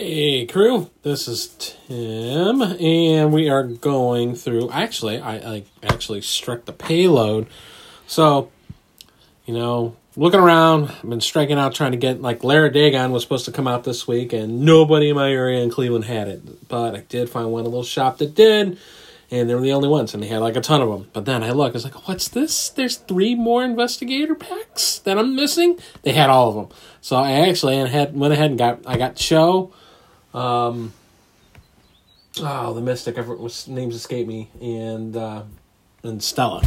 Hey, crew. This is Tim, and we are going through. Actually, I, I actually struck the payload. So, you know, looking around, I've been striking out trying to get like Lair of Dagon was supposed to come out this week, and nobody in my area in Cleveland had it. But I did find one little shop that did, and they were the only ones, and they had like a ton of them. But then I look, I was like, what's this? There's three more investigator packs that I'm missing. They had all of them, so I actually had went ahead and got I got Cho. Um, oh, the Mystic. I was names escape me, and uh, and Stella.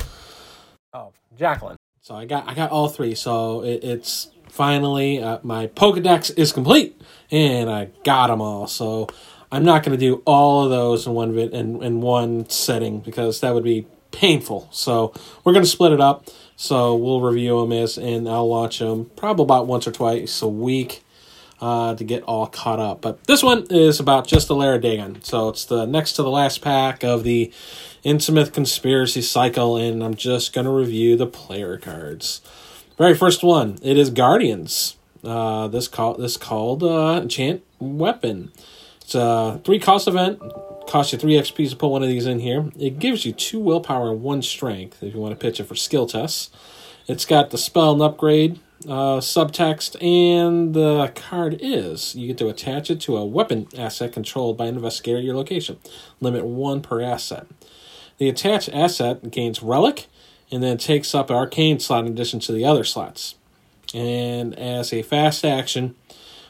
Oh, Jacqueline. So I got I got all three. So it, it's finally uh, my Pokedex is complete, and I got them all. So I'm not going to do all of those in one vid in, in one setting because that would be painful. So we're going to split it up. So we'll review them as, and I'll launch them probably about once or twice a week uh, to get all caught up. But this one is about just the Dagon. So it's the next to the last pack of the Innsmouth Conspiracy Cycle, and I'm just going to review the player cards. Very first one, it is Guardians. Uh, this call this called uh, Enchant Weapon. It's a three cost event. Costs you three XP to put one of these in here. It gives you two willpower and one strength if you want to pitch it for skill tests. It's got the spell and upgrade uh, subtext, and the card is you get to attach it to a weapon asset controlled by an investigator at your location. Limit one per asset. The attached asset gains relic and then takes up an arcane slot in addition to the other slots. And as a fast action,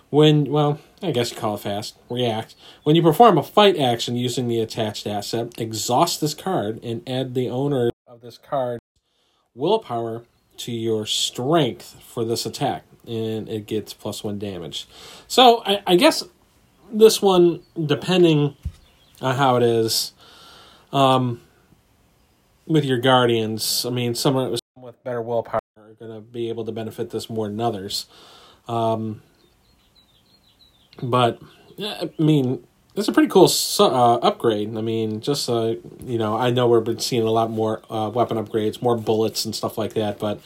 when, well, I guess you call it fast, react. When you perform a fight action using the attached asset, exhaust this card and add the owner of this card willpower to your strength for this attack, and it gets plus one damage. So I, I guess this one, depending on how it is, um, with your guardians, I mean, some with better willpower are going to be able to benefit this more than others. Um, but I mean, it's a pretty cool uh, upgrade. I mean, just uh, you know, I know we've been seeing a lot more uh, weapon upgrades, more bullets and stuff like that, but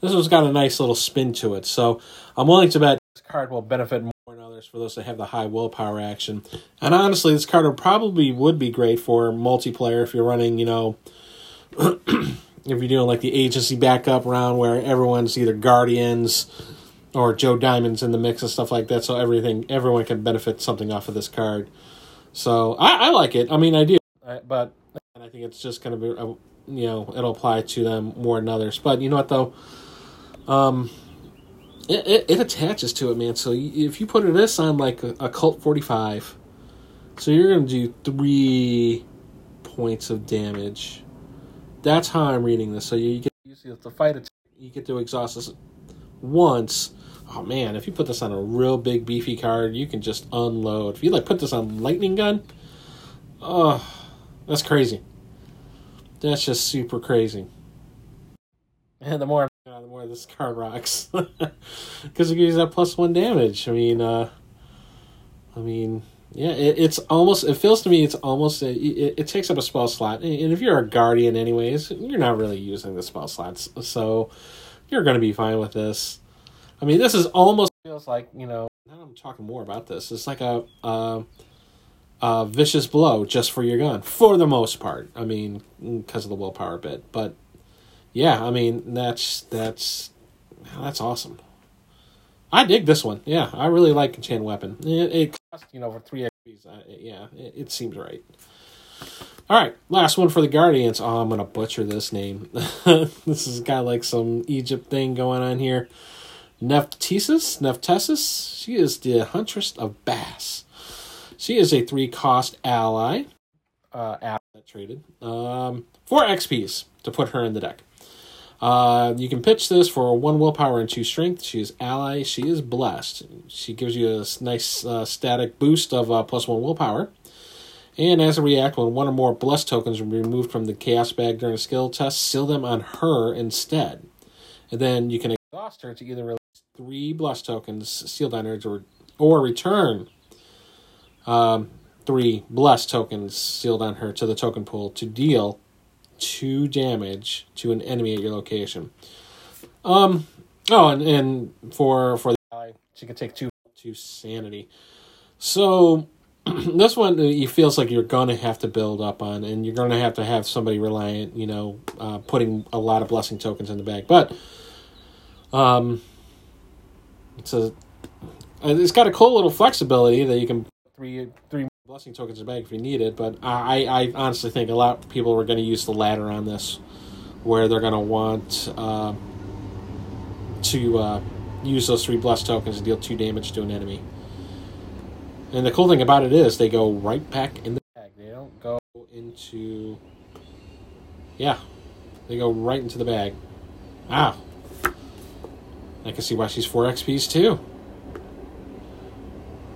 this one's got a nice little spin to it. So I'm willing to bet this card will benefit more than others for those that have the high willpower action. And honestly, this card would probably would be great for multiplayer if you're running, you know. if you're doing like the agency backup round where everyone's either guardians or Joe Diamond's in the mix and stuff like that, so everything everyone can benefit something off of this card. So I, I like it. I mean, I do, but I think it's just going to be, uh, you know, it'll apply to them more than others. But you know what though, um, it, it, it attaches to it, man. So if you put this on like a, a Colt forty five, so you're going to do three points of damage. That's how I'm reading this. So you get you see the fight attack, you get to exhaust this once. Oh man, if you put this on a real big beefy card, you can just unload. If you like put this on lightning gun, oh, that's crazy. That's just super crazy. And the more the more this card rocks, because it gives you that plus one damage. I mean, uh, I mean, yeah, it, it's almost. It feels to me it's almost. A, it, it takes up a spell slot, and if you're a guardian, anyways, you're not really using the spell slots, so you're going to be fine with this. I mean, this is almost feels like you know. Now I'm talking more about this. It's like a, a, a vicious blow just for your gun, for the most part. I mean, because of the willpower bit, but yeah, I mean that's that's that's awesome. I dig this one. Yeah, I really like Enchant Weapon. It, it costs you know for three XP's. Uh, yeah, it, it seems right. All right, last one for the Guardians. Oh, I'm gonna butcher this name. this has got like some Egypt thing going on here. Nephthesis, Nephthesis. She is the Huntress of Bast. She is a three cost ally. Uh, asset traded. Um, four XP's to put her in the deck. Uh, you can pitch this for one willpower and two strength. She is ally. She is blessed. She gives you a nice uh, static boost of uh, plus one willpower. And as a react, when one or more Bless tokens are removed from the chaos bag during a skill test, seal them on her instead. And then you can exhaust her to either release three Bless tokens sealed on her or, or return um, three Bless tokens sealed on her to the token pool to deal two damage to an enemy at your location. Um. Oh, and, and for for the ally, she can take two two sanity. So this one it feels like you're to have to build up on, and you're to have to have somebody reliant, you know, uh, putting a lot of blessing tokens in the bag. But um, it's a it's got a cool little flexibility that you can three three blessing tokens in the bag if you need it. But I I honestly think a lot of people are to use the ladder on this, where they're to want uh, to uh, use those three bless tokens to deal two damage to an enemy. And the cool thing about it is they go right back in the bag. They don't go into. Yeah, they go right into the bag. Wow. I can see why she's 4 XPs too.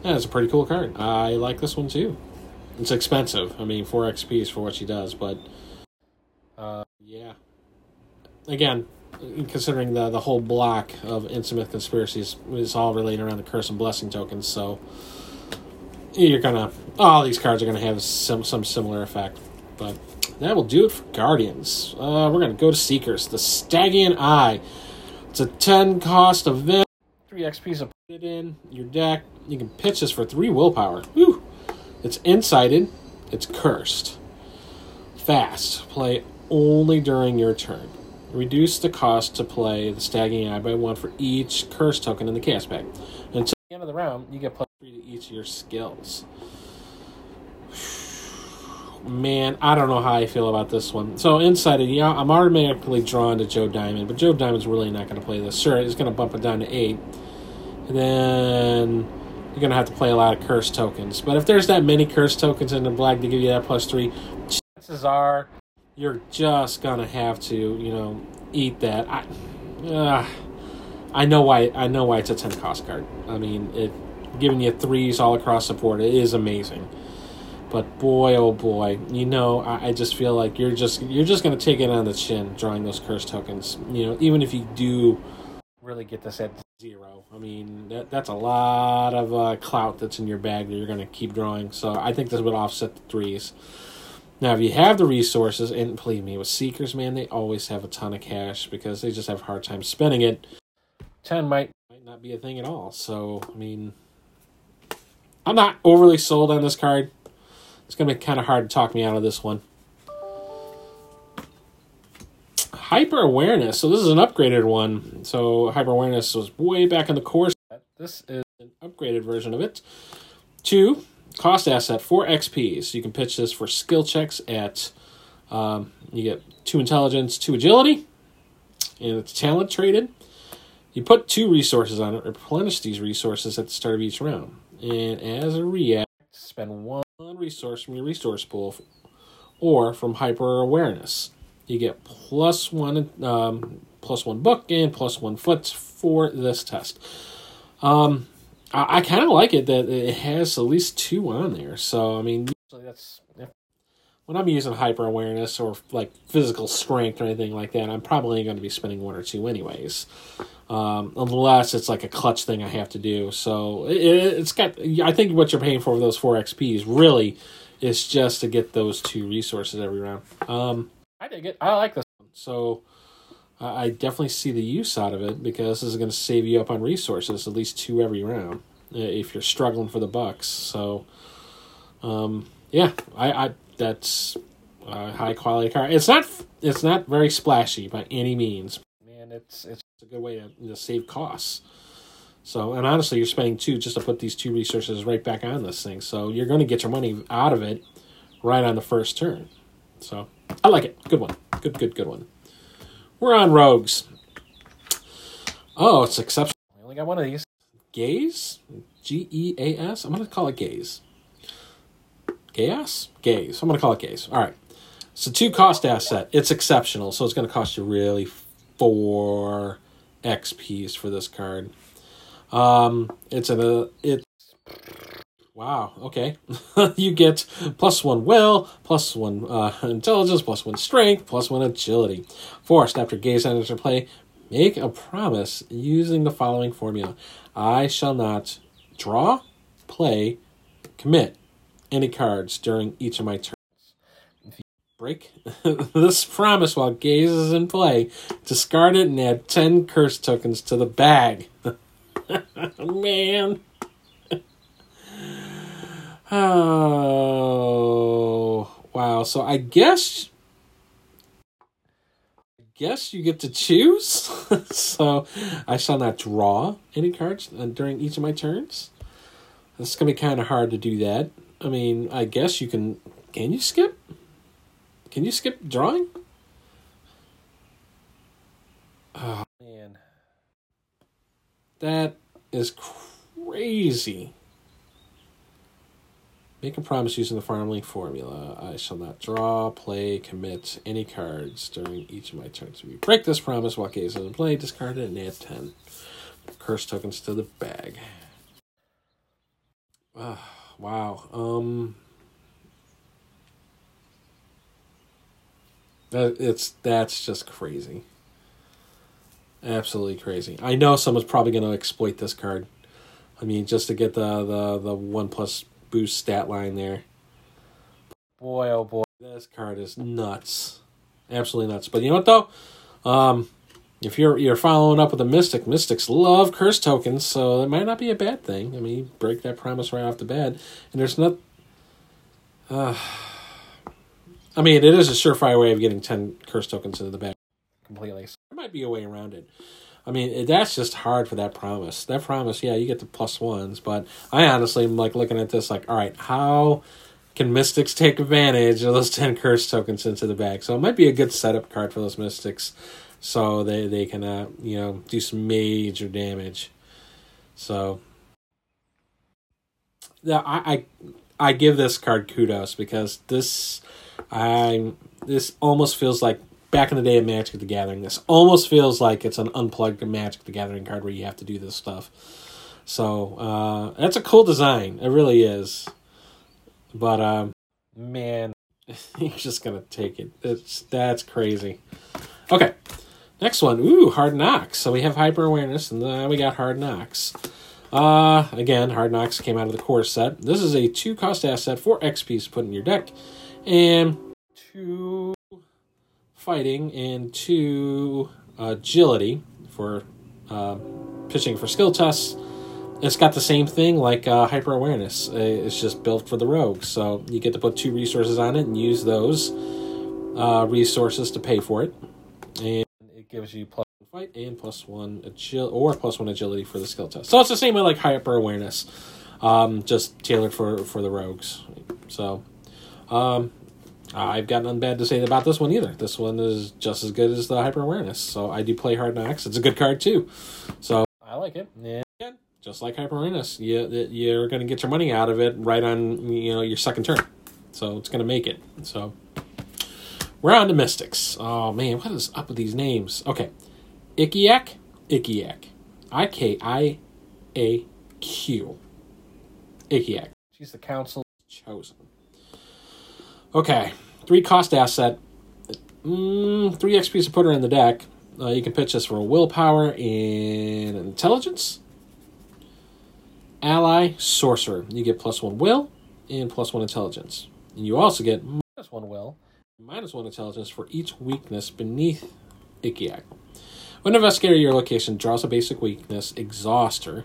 Yeah, that's a pretty cool card. I like this one too. It's expensive. I mean, 4 XPs for what she does, but. Uh, yeah. Again, considering the, the whole block of Innsmouth conspiracies is all related around the curse and blessing tokens, so you're gonna all these cards are gonna have some some similar effect. But that will do it for Guardians. Uh, we're gonna go to Seekers. The Stygian Eye. It's a ten cost event. Three XPs to put it in your deck. You can pitch this for three willpower. Whew. It's incited. It's cursed. Fast. Play only during your turn. Reduce the cost to play the Stygian Eye by one for each curse token in the cast bag. Until the end of the round, you get plus each of your skills. Man, I don't know how I feel about this one. So inside it, yeah, I'm automatically drawn to Joe Diamond, but Joe Diamond's really not going to play this. Sure, he's going to bump it down to eight, and then you're going to have to play a lot of curse tokens. But if there's that many curse tokens in the black to give you that plus three, chances are you're just going to have to, you know, eat that. I, uh, I know why. I know why it's a ten cost card. I mean, it giving you threes all across the board. It is amazing. But boy, oh boy, you know, I, I just feel like you're just you're just gonna take it on the chin drawing those curse tokens. You know, even if you do really get this at zero, I mean that that's a lot of uh, clout that's in your bag that you're gonna keep drawing. So I think this would offset the threes. Now, if you have the resources, and believe me, with Seekers, man, they always have a ton of cash because they just have a hard time spending it. Ten might might not be a thing at all. So I mean, I'm not overly sold on this card. It's going to be kind of hard to talk me out of this one. Hyper Awareness. So this is an upgraded one. So Hyper Awareness was way back in the core set. This is an upgraded version of it. Two, cost asset, four XP. So you can pitch this for skill checks at, um, you get two intelligence, two agility, and it's talent traded. You put two resources on it, replenish these resources at the start of each round. And as a react, spend one resource from your resource pool or from hyper awareness. You get plus one, um, plus one book and plus one foot for this test. Um, I, I kind of like it that it has at least two on there. So I mean, that's when I'm using hyper awareness or like physical strength or anything like that, I'm probably going to be spending one or two anyways, um, unless it's like a clutch thing I have to do. So it, has got. I think what you're paying for those four XPs really is just to get those two resources every round. Um, I dig it. I like this one. So I definitely see the use out of it because this is going to save you up on resources, at least two every round, if you're struggling for the bucks. So. Um, yeah, I, I that's a high quality car. It's not it's not very splashy by any means. Man, it's it's a good way to, to save costs. So, and honestly, you're spending two just to put these two resources right back on this thing. So you're going to get your money out of it right on the first turn. So I like it. Good one. Good, good, good one. We're on rogues. Oh, it's exceptional. I only got one of these. Gaze? G E A S? I'm going to call it gaze. Gas? Gaze. I'm going to call it gaze. All right. It's a two cost asset. It's exceptional, so it's going to cost you really four XPs for this card. Um, it's a it's wow. Okay, you get plus one will, plus one uh, intelligence, plus one strength, plus one agility. Forced after gaze enters play, make a promise using the following formula: I shall not draw, play, commit any cards during each of my turns. Break this promise while Gaze is in play, discard it and add 10 curse tokens to the bag. Man. Oh, wow. So I guess I guess you get to choose. so I shall not draw any cards uh, during each of my turns. It's going to be kind of hard to do that. I mean, I guess you can can you skip? Can you skip drawing? Oh man. That is crazy. Make a promise using the Farm Link formula. I shall not draw, play, commit any cards during each of my turns. If you break this promise while Gaze is in play, discard it and add 10 curse tokens to the bag. Uh, wow. Um it's that's just crazy. Absolutely crazy. I know someone's probably going to exploit this card. I mean, just to get the the the one plus boost stat line there. Boy, oh boy, this card is nuts, absolutely nuts. But you know what though? Um, if you're you're following up with a mystic, mystics love curse tokens, so it might not be a bad thing. I mean, break that promise right off the bat, and there's not. Uh, I mean, it is a surefire way of getting ten curse tokens into the bag completely. So there might be a way around it. I mean, that's just hard for that promise. That promise, yeah, you get the plus ones, but I honestly am like looking at this like, all right, how can Mystics take advantage of those 10 curse tokens into the bag? So it might be a good setup card for those Mystics so they, they can, uh, you know, do some major damage. So, yeah, I, I, I give this card kudos because this, I, this almost feels like back in the day of Magic the Gathering. This almost feels like it's an unplugged Magic the Gathering card where you have to do this stuff. So uh, that's a cool design. It really is. But um, man, you're just gonna take it. It's that's crazy. Okay, next one. Ooh, hard knocks. So we have hyper awareness, and then we got hard knocks. Uh, again, hard knocks came out of the core set. This is a two cost asset, four XP to put in your deck, and two fighting and two agility for uh, pitching for skill tests. It's got the same thing like uh, hyper awareness. Uh, it's just built for the rogue, so you get to put two resources on it and use those uh, resources to pay for it, and it gives you plus one fight and plus one agil or plus one agility for the skill test. So it's the same way like hyper awareness, um, just tailored for for the rogues. So um, I've got nothing bad to say about this one either. This one is just as good as the hyper awareness. So I do play Hard Knocks. It's a good card too. So I like it. And again, just like hyper awareness, you you're going to get your money out of it right on you know your second turn. So it's going to make it. So we're on to Mystics. Oh man, what is up with these names? Okay, Ikiaq, Ikiaq, I K I A Q, Ikiaq. She's the council chosen. Okay, three cost asset, mm, three XP to put her in the deck. Uh, you can pitch this for willpower and intelligence. Ally sorcerer, you get plus one will and plus one intelligence, and you also get minus one will, minus one intelligence for each weakness beneath Ikiaq. When investigator your location draws a basic weakness, exhaust her,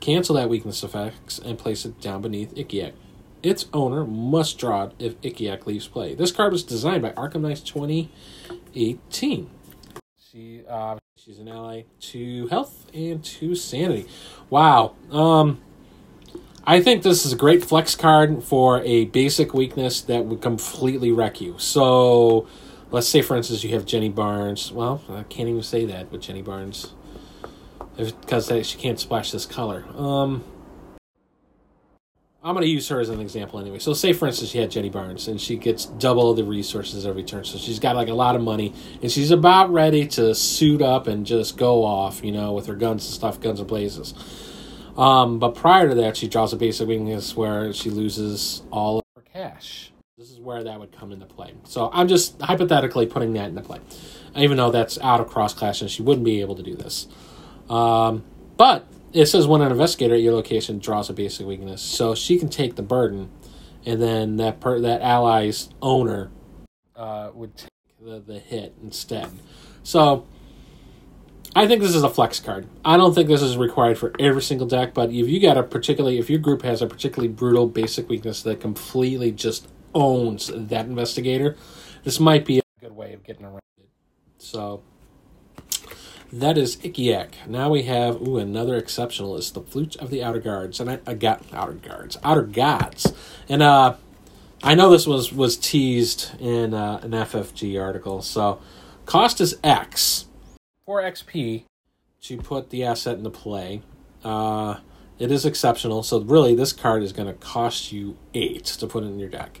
cancel that weakness effects, and place it down beneath Ikiaq. Its owner must draw it if Ikiaq leaves play. This card was designed by Arkham Nights 2018. She uh, she's an ally to health and to sanity. Wow. Um, I think this is a great flex card for a basic weakness that would completely wreck you. So, let's say for instance you have Jenny Barnes. Well, I can't even say that with Jenny Barnes because she can't splash this color. Um, I'm going to use her as an example anyway. So, say for instance, she had Jenny Barnes and she gets double the resources every turn. So, she's got like a lot of money and she's about ready to suit up and just go off, you know, with her guns and stuff, guns and blazes. Um, but prior to that, she draws a basic weakness where she loses all of her cash. This is where that would come into play. So, I'm just hypothetically putting that into play, even though that's out of cross class and she wouldn't be able to do this. Um, but it says when an investigator at your location draws a basic weakness, so she can take the burden, and then that per, that ally's owner uh, would take the, the hit instead. So I think this is a flex card. I don't think this is required for every single deck, but if you got a particularly, if your group has a particularly brutal basic weakness that completely just owns that investigator, this might be a good way of getting around it. So that is Ikiaq. Now we have ooh another exceptional is the Flute of the Outer Guards, and I, I got Outer Guards, Outer Gods, and uh, I know this was was teased in uh, an FFG article. So cost is X, four XP to put the asset into play. Uh, it is exceptional, so really this card is going to cost you eight to put in your deck.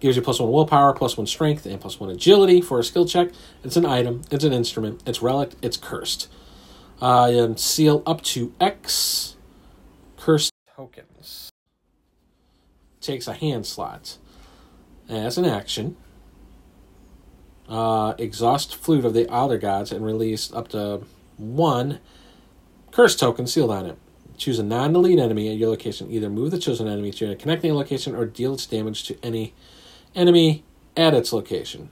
Gives you plus one willpower, plus one strength, and plus one agility for a skill check. It's an item, it's an instrument, it's relic, it's cursed. Uh, seal up to X cursed tokens. Takes a hand slot. As an action, uh, exhaust Flute of the Outer Gods and release up to one curse token sealed on it. Choose a non delete enemy at your location. Either move the chosen enemy to a connecting location or deal its damage to any enemy at its location.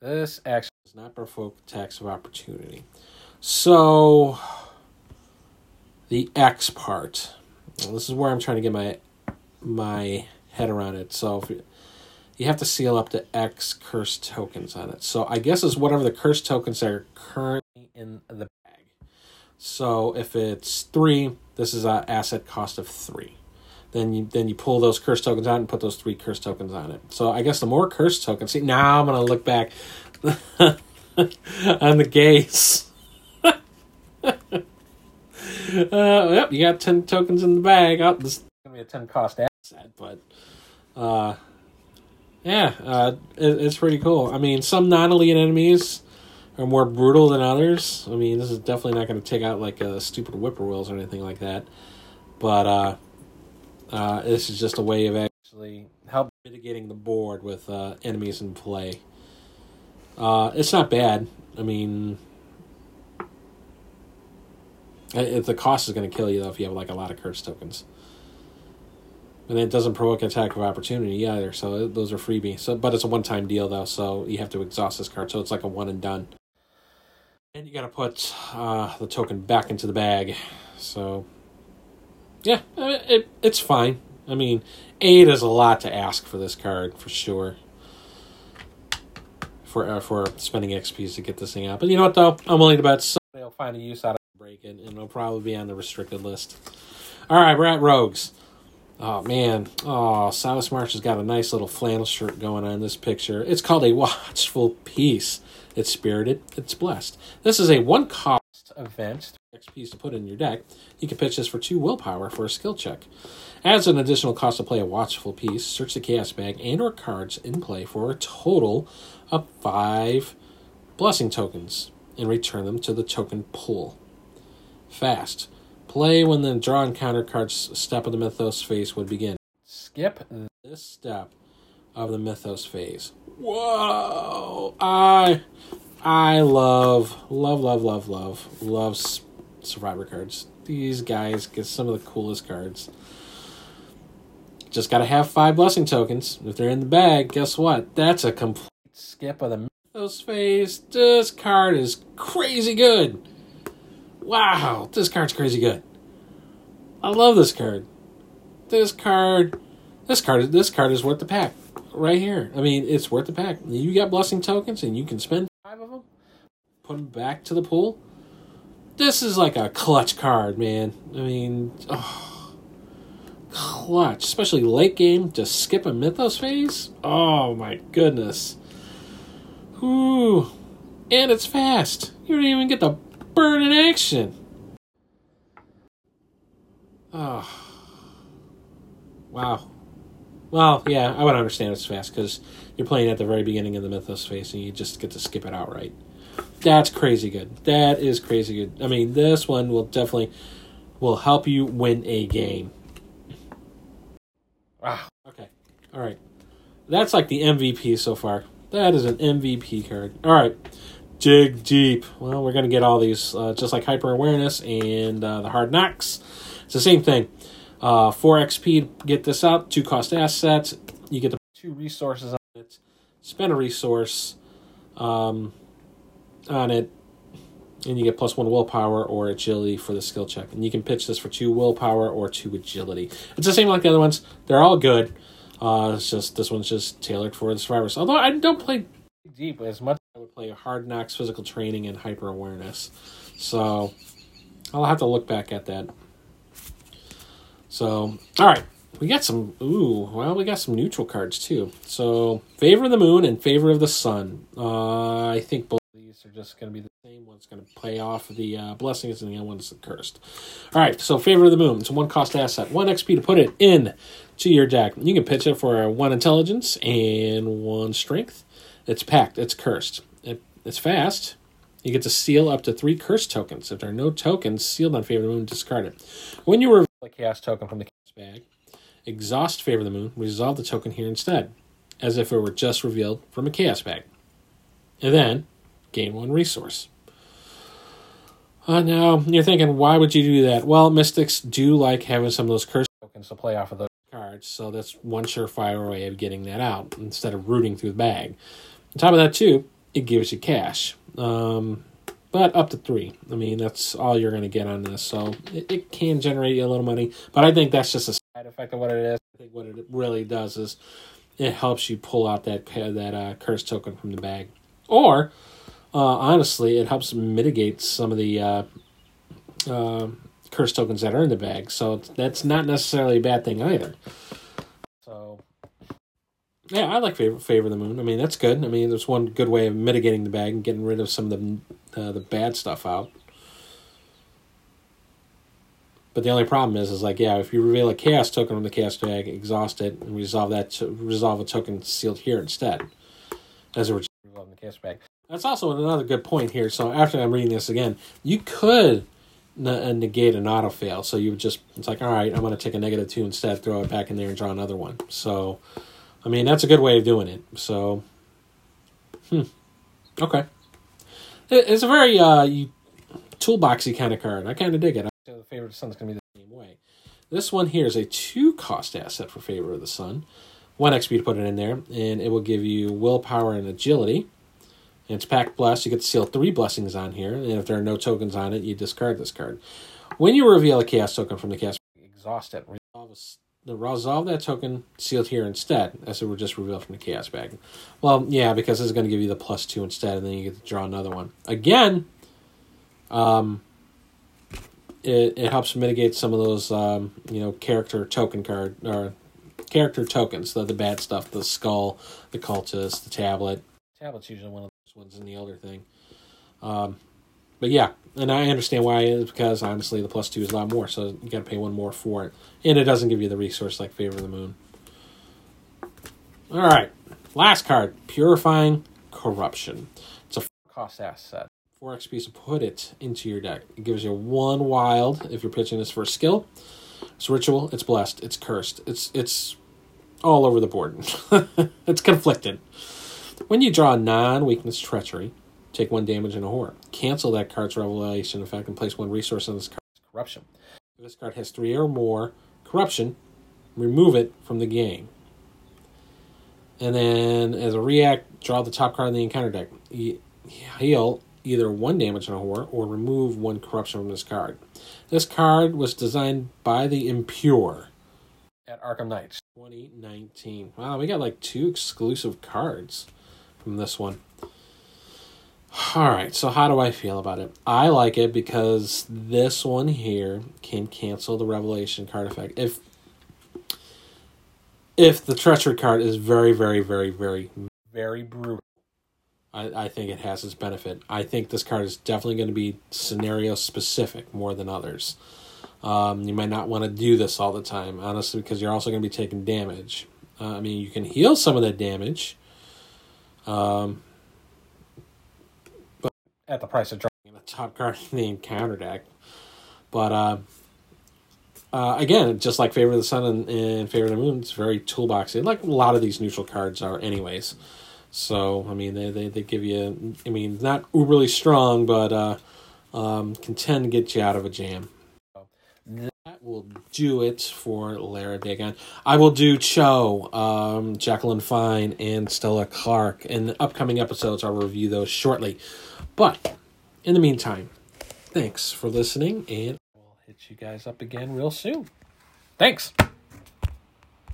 This action does not provoke attacks of opportunity. So, the X part. Well, this is where I'm trying to get my my head around it. So, you, you have to seal up to X curse tokens on it. So, I guess it's whatever the curse tokens are currently in the bag. So, if it's three, this is an asset cost of three then you then you pull those curse tokens out and put those three curse tokens on it. So I guess the more curse tokens. See, now I'm gonna look back on the gaze. uh, yep, you got ten tokens in the bag. Oh, this is gonna be a ten cost asset, but uh, yeah, uh, it, it's pretty cool. I mean, some non-elite enemies are more brutal than others. I mean, this is definitely not to take out like a stupid whippoorwills or anything like that. But uh, uh, this is just a way of actually help mitigating the board with uh, enemies in play. Uh, it's not bad. I mean, if the cost is going to kill you though if you have like a lot of curse tokens, and it doesn't provoke attack of opportunity either. So those are freebie. So, but it's a one-time deal though, so you have to exhaust this card. So it's like a one and done. And you got to put uh, the token back into the bag. So yeah, it, it's fine. I mean, eight is a lot to ask for this card for sure. For uh, for spending XPs to get this thing out, but you know what though, I'm willing to bet somebody will find a use out of break it, and it'll probably be on the restricted list. All right, we're at Rogues. Oh man, oh Silas Marsh has got a nice little flannel shirt going on in this picture. It's called a Watchful Peace. It's spirited. It's blessed. This is a one cost event XPs to put in your deck, you can pitch this for two willpower for a skill check. Adds an additional cost to play a Watchful Peace, search the chaos bag and or cards in play for a total of five blessing tokens and return them to the token pool. Fast. Play when the draw encounter card's step of the mythos phase would begin. Skip this step of the mythos phase. Whoa! I I love love love love love love survivor cards. These guys get some of the coolest cards. Just got to have five blessing tokens. If they're in the bag, guess what? That's a complete skip of the Mythos phase. This card is crazy good. Wow, this card's crazy good. I love this card. This card, this card, this card is worth the pack right here. I mean, it's worth the pack. You got blessing tokens, and you can spend five of them, put them back to the pool this is like a clutch card, man. I mean, oh, clutch, especially late game to skip a Mythos phase. Oh my goodness. Ooh, and it's fast. You don't even get the burn in action. Oh, wow. Well, yeah, I would understand it's fast because you're playing at the very beginning of the Mythos phase and you just get to skip it outright. That's crazy good. That is crazy good. I mean, this one will definitely will help you win a game. Wow. Okay. All right. That's like the MVP so far. That is an MVP card. All right. Dig deep. Well, we're gonna get all these uh, just like hyper awareness and uh, the hard knocks. It's the same thing. Uh, four XP to get this out. Two cost assets. You get the two resources on it. Spend a resource. Um, on it, and you get plus one willpower or agility for the skill check. And you can pitch this for two willpower or two agility. It's the same like the other ones. They're all good. Uh, it's just this one's just tailored for the survivors. Although I don't play deep as much. I would play hard knocks, physical training, and hyper awareness. So I'll have to look back at that. So all right, we got some. Ooh, well, we got some neutral cards too. So favor of the moon and favor of the sun. Uh, I think both these are just going to be the same. One's going to play off the uh, blessings, and the other one's the cursed. All right, so favor of the moon. It's a one cost asset, one XP to put it in to your deck. You can pitch it for one intelligence and one strength. It's packed. It's cursed. It, it's fast. You get to seal up to three curse tokens. If there are no tokens sealed on Favor of the Moon, discard it. When you reveal a chaos token from the chaos bag, exhaust Favor of the Moon, resolve the token here instead, as if it were just revealed from a chaos bag. And then gain one resource. Uh, now, you're thinking, why would you do that? Well, Mystics do like having some of those curse tokens to play off of those cards, so that's one surefire way of getting that out instead of rooting through the bag. On top of that, too, it gives you cash. Um, but up to three. I mean, that's all you're going to get on this. So it, it, can generate you a little money, but I think that's just a side effect of what it is. I think what it really does is it helps you pull out that that uh, curse token from the bag, or uh, honestly, it helps mitigate some of the uh, uh, curse tokens that are in the bag. So that's not necessarily a bad thing either. So yeah, I like favor favor the moon. I mean, that's good. I mean, there's one good way of mitigating the bag and getting rid of some of the uh, the bad stuff out. But the only problem is, is like, yeah, if you reveal a chaos token from the chaos bag, exhaust it, and resolve that to resolve a token sealed here instead, as it were resolving the chaos bag. That's also another good point here. So after I'm reading this again, you could n- negate an auto fail. So you would just it's like, all right, I'm going to take a negative two instead, throw it back in there, and draw another one. So I mean, that's a good way of doing it. So, hmm. Okay. It's a very uh, toolboxy kind of card. I kind of dig it. I the favor of the sun is going to be the same way. This one here is a two cost asset for favor of the sun. One XP to put it in there, and it will give you willpower and agility. And it's packed blessed. You get to seal three blessings on here, and if there are no tokens on it, you discard this card. When you reveal a chaos token from the chaos, exhaust it. Resolve the resolve that token sealed here instead, as it were just revealed from the chaos bag. Well, yeah, because it's going to give you the plus two instead, and then you get to draw another one. Again, um, it it helps mitigate some of those um, you know character token card or character tokens, the the bad stuff, the skull, the cultist, the tablet. Tablet's usually one of ones in the older thing. Um, but yeah, and I understand why it is because honestly the plus two is a lot more, so you got to pay one more for it, and it doesn't give you the resource like Favor of the Moon. All right, last card, Purifying Corruption. It's a cost asset. Four XP to put it into your deck. It gives you one wild if you're pitching this for a skill. It's ritual. It's blessed. It's cursed. It's it's all over the board. it's conflicted. When you draw a non-weakness treachery, Take one damage and a horror. Cancel that card's revelation effect and place one resource on this card's corruption. If this card has three or more corruption, remove it from the game. And then, as a react, draw the top card in the encounter deck. Heal either one damage and a horror or remove one corruption from this card. This card was designed by the Impure at Arkham Nights 2019. Wow, we got like two exclusive cards from this one. All right, so how do I feel about it? I like it because this one here can cancel the revelation card effect. If if the treachery card is very, very, very, very, very brutal, I, I think it has its benefit. I think this card is definitely going to be scenario specific more than others. Um, you might not want to do this all the time, honestly, because you're also going to be taking damage. Uh, I mean, you can heal some of that damage. Um, at the price of drawing a top card in the encounter deck. But uh, uh, again, just like Favor of the Sun and, and Favor of the Moon, it's very toolboxy, like a lot of these neutral cards are, anyways. So I mean, they they, they give you, I mean, not uberly strong, but uh, um, can tend to get you out of a jam. Will do it for Lair of Dagon. I will do Cho, um, Jacqueline Fine, and Stella Clark. In the upcoming episodes, I'll review those shortly. But in the meantime, thanks for listening, and we'll hit you guys up again real soon. Thanks.